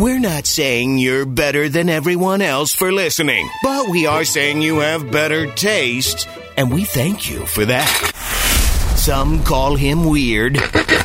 We're not saying you're better than everyone else for listening, but we are saying you have better taste, and we thank you for that. Some call him weird.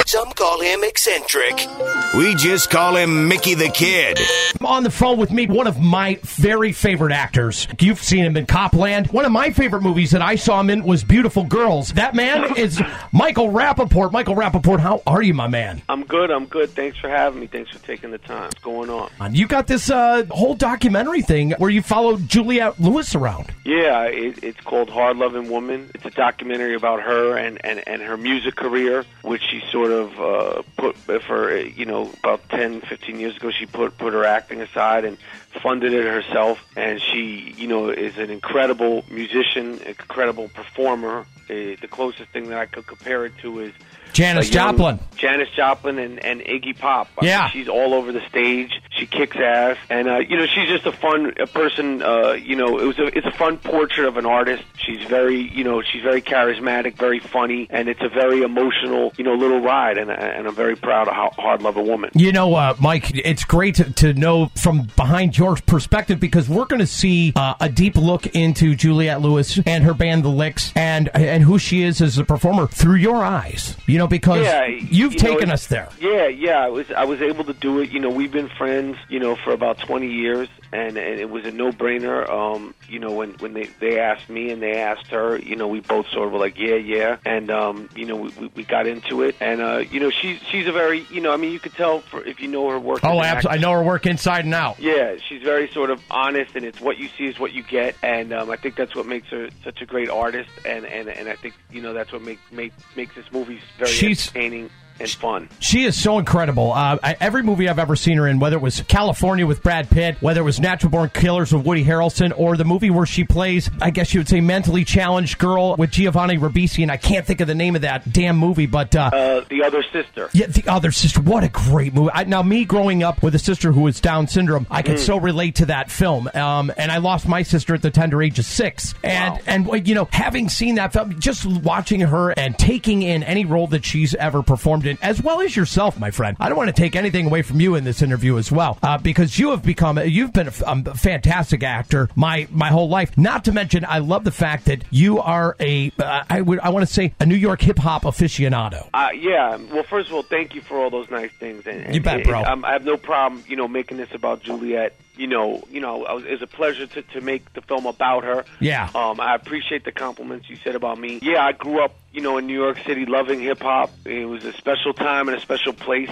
Some call him eccentric. We just call him Mikey the Kid. On the phone with me, one of my very favorite actors. You've seen him in Cop Land. One of my favorite movies that I saw him in was Beautiful Girls. That man is Michael Rapaport. Michael Rapaport, how are you, my man? I'm good. I'm good. Thanks for having me. Thanks for taking the time. What's going on? You got this uh, whole documentary thing where you follow Juliette Lewis around. Yeah, it, it's called Hard Loving Woman. It's a documentary about her and, and, and her music career, which she sort of uh, put for, you know, about 10, 15 years ago, she put, put her acting aside and funded it herself. And she, you know, is an incredible musician, incredible performer. Uh, the closest thing that I could compare it to is Janis Joplin. Janis Joplin and, and Iggy Pop. I mean, Yeah. she's all over the stage. She kicks ass, and uh, you know she's just a fun a person. Uh, you know, it was a it's a fun portrait of an artist. She's very you know she's very charismatic, very funny, and it's a very emotional you know little ride. And and I'm very proud of how Hard Loving Woman. You know, uh, Mike, it's great to, to know from behind your perspective because we're going to see uh, a deep look into Juliette Lewis and her band, The Licks, and and who she is as a performer through your eyes. You know, because Yeah, you've you taken it- us there. Yeah, yeah, I was I was able to do it. You know, we've been friends, you know, for about twenty years, and, and it was a no brainer. Um, you know, when when they they asked me and they asked her, you know, we both sort of were like, yeah, yeah, and um, you know, we, we, got into it, and uh, you know, she's she's a very, you know, I mean, you could tell for, if you know her work. Oh, absolutely. I know her work inside and out. yeah, she's very sort of honest, and it's what you see is what you get, and um, I think that's what makes her such a great artist, and and, and I think you know that's what make, make makes this movie very She's- entertaining and fun. She is so incredible. Uh, I, every movie I've ever seen her in, whether it was Kalifornia with Brad Pitt, whether it was Natural Born Killers with Woody Harrelson, or the movie where she plays, I guess you would say, mentally challenged girl with Giovanni Ribisi, and I can't think of the name of that damn movie, but uh, Uh, the other sister. Yeah, the other sister. What a great movie! I, now, me growing up with a sister who was Down syndrome, I could Mm. so relate to that film. Um, and I lost my sister at the tender age of six. And and you know, having seen that film, just watching her and taking in any role that she's ever performed in, as well as yourself, my friend. I don't want to take anything away from you in this interview as well, uh, because you have become you've been a, f- um, a fantastic actor my my whole life. Not to mention, I love the fact that you are a uh, I would I want to say a New York hip hop aficionado. Uh, yeah. Well, first of all, thank you for all those nice things. And, and You bet, bro. um, I have no problem, you know, making this about Juliette. You know, you know, I was, it was a pleasure to, to make the film about her. Yeah. Um, I appreciate the compliments you said about me. Yeah, I grew up, you know, in New York City, loving hip hop. It was a special time and a special place.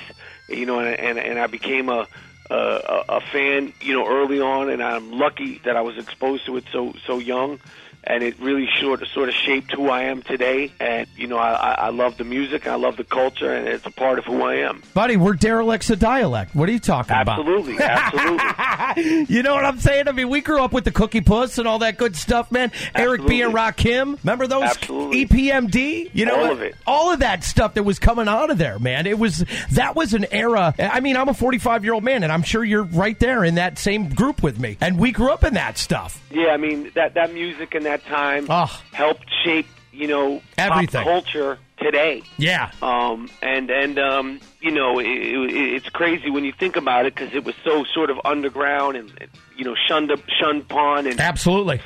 You know, and and, and I became a. A, a a fan, you know, early on, and I'm lucky that I was exposed to it so so young, and it really sort of sort of shaped who I am today. And you know, I, I love the music, I love the culture, and it's a part of who I am. Buddy, we're derelicts of dialect. What are you talking Absolutely, about? absolutely. Absolutely. you know what I'm saying? I mean, we grew up with the Cookie Puss and all that good stuff, man. Eric B. and Rakim. Remember those? Absolutely. EPMD? You know All of it. All of that stuff that was coming out of there, man. It was, that was an era. I mean, I'm a 45 year old man, and I'm sure you're right there in that same group with me. And we grew up in that stuff. Yeah, I mean that that music and that time Ugh. helped shape you know Everything. culture today. Yeah. Um, and and um, you know it, it, it's crazy when you think about it because it was so sort of underground and you know shunned up, shunned upon and Absolutely.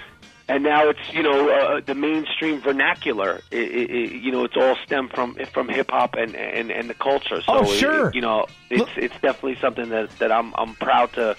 And now it's you know uh, the mainstream vernacular. It, it, it, you know, it's all stemmed from from hip hop and, and and the culture. So Oh, sure. you know, it's it's definitely something that that I'm I'm proud to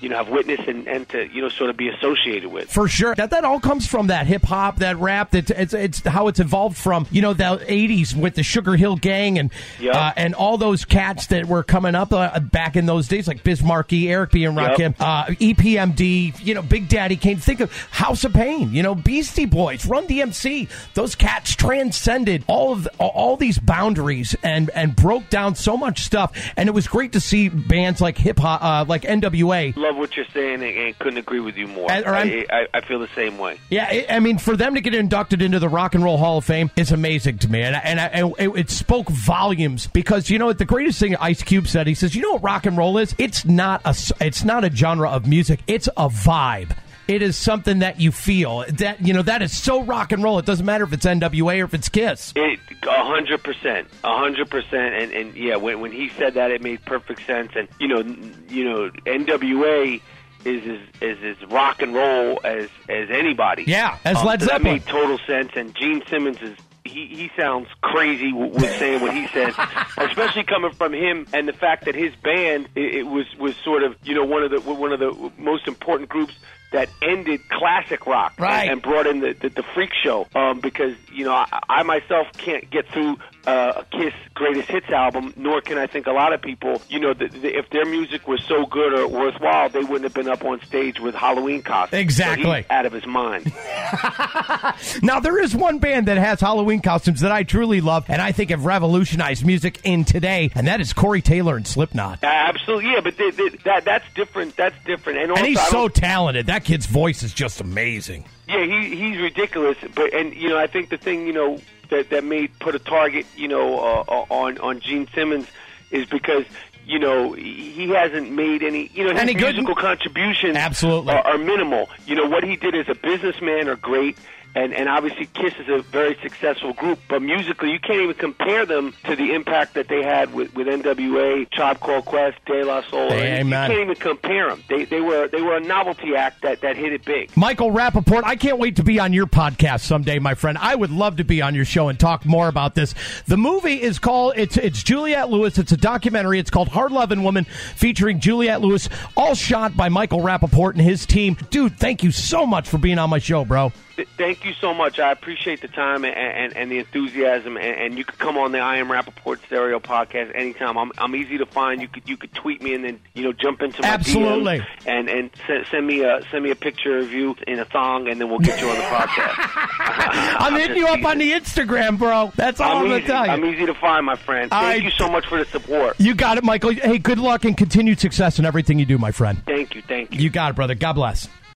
you know have witnessed and, and to you know sort of be associated with. For sure. That that all comes from that hip hop, that rap. That it's it's how it's evolved from you know the '80s with the Sugar Hill Gang and Yep. uh, and all those cats that were coming up uh, back in those days, like Biz Markie, Eric B. and Yep. Rakim, uh, EPMD, you know, Big Daddy Kane. Think of House of Pain, you know, Beastie Boys, Run DMC. Those cats transcended all of the, all these boundaries and and broke down so much stuff. And it was great to see bands like hip hop, uh, like NWA. Love what you're saying and, and couldn't agree with you more. And- I, I, I feel the same way. Yeah, I I mean, for them to get inducted into the Rock and Roll Hall of Fame is amazing to me, and and, I, and it, it spoke volumes because you know what the greatest thing Ice Cube said. He says, "You know what rock and roll is? It's not a it's not a genre of music. It's a vibe." It is something that you feel. That you know that is so rock and roll. It doesn't matter if it's NWA or if it's Kiss. It a hundred percent, a hundred percent, and and yeah, when when he said that, it made perfect sense. And you know, you know, NWA is as is as rock and roll as as anybody. Yeah, as Um, Led so Zeppelin. That made total sense. And Gene Simmons is. He, he sounds crazy with saying what he says, especially coming from him, and the fact that his band it, it was was sort of you know one of the one of the most important groups that ended classic rock and- Right. and, brought in the, the, the freak show um, because you know I, I myself can't get through uh, a Kiss greatest hits album, nor can I think a lot of people. You know, th th if their music was so good or worthwhile, they wouldn't have been up on stage with Halloween costumes. Exactly. he's out of his mind. Now there is one band that has Halloween costumes that I truly love, and I think have revolutionized music in today, and that is Corey Taylor and Slipknot. Uh, Absolutely, yeah, but they, they, that that's different. That's different. And, also, And he's so talented. That kid's voice is just amazing. Yeah, he he's ridiculous. But and you know, I think the thing you know that that made put a target you know uh, on on Gene Simmons is because you know he hasn't made any you know his Any good- musical contributions Absolutely. are, are minimal. You know what he did as a businessman are great. And, and obviously, Kiss is a very successful group, but musically, you can't even compare them to the impact that they had with, with NWA, Tribe Called Quest, De La Soul. Amen. You can't even compare them. They, they were they were a novelty act that, that hit it big. Michael Rapaport, I can't wait to be on your podcast someday, my friend. I would love to be on your show and talk more about this. The movie is called it's it's Juliette Lewis. It's a documentary. It's called Hard Loving Woman, featuring Juliette Lewis, all shot by Michael Rapaport and his team. Dude, thank you so much for being on my show, bro. Th- Thank you so much. I appreciate the time and, and, and the enthusiasm. And, and you could come on the I Am Rapaport Stereo podcast anytime. I'm, I'm easy to find. You could you could tweet me and then you know jump into my Absolutely. DMs and and send, send me a send me a picture of you in a thong, and then we'll get you on the podcast. I'm hitting you up on the Instagram, bro. That's all I'm, I'm gonna tell you. I'm easy to find, my friend. Thank I- you so much for the support. you got it, Michael. Hey, good luck and continued success in everything you do, my friend. Thank you. Thank you. You got it, brother. God bless.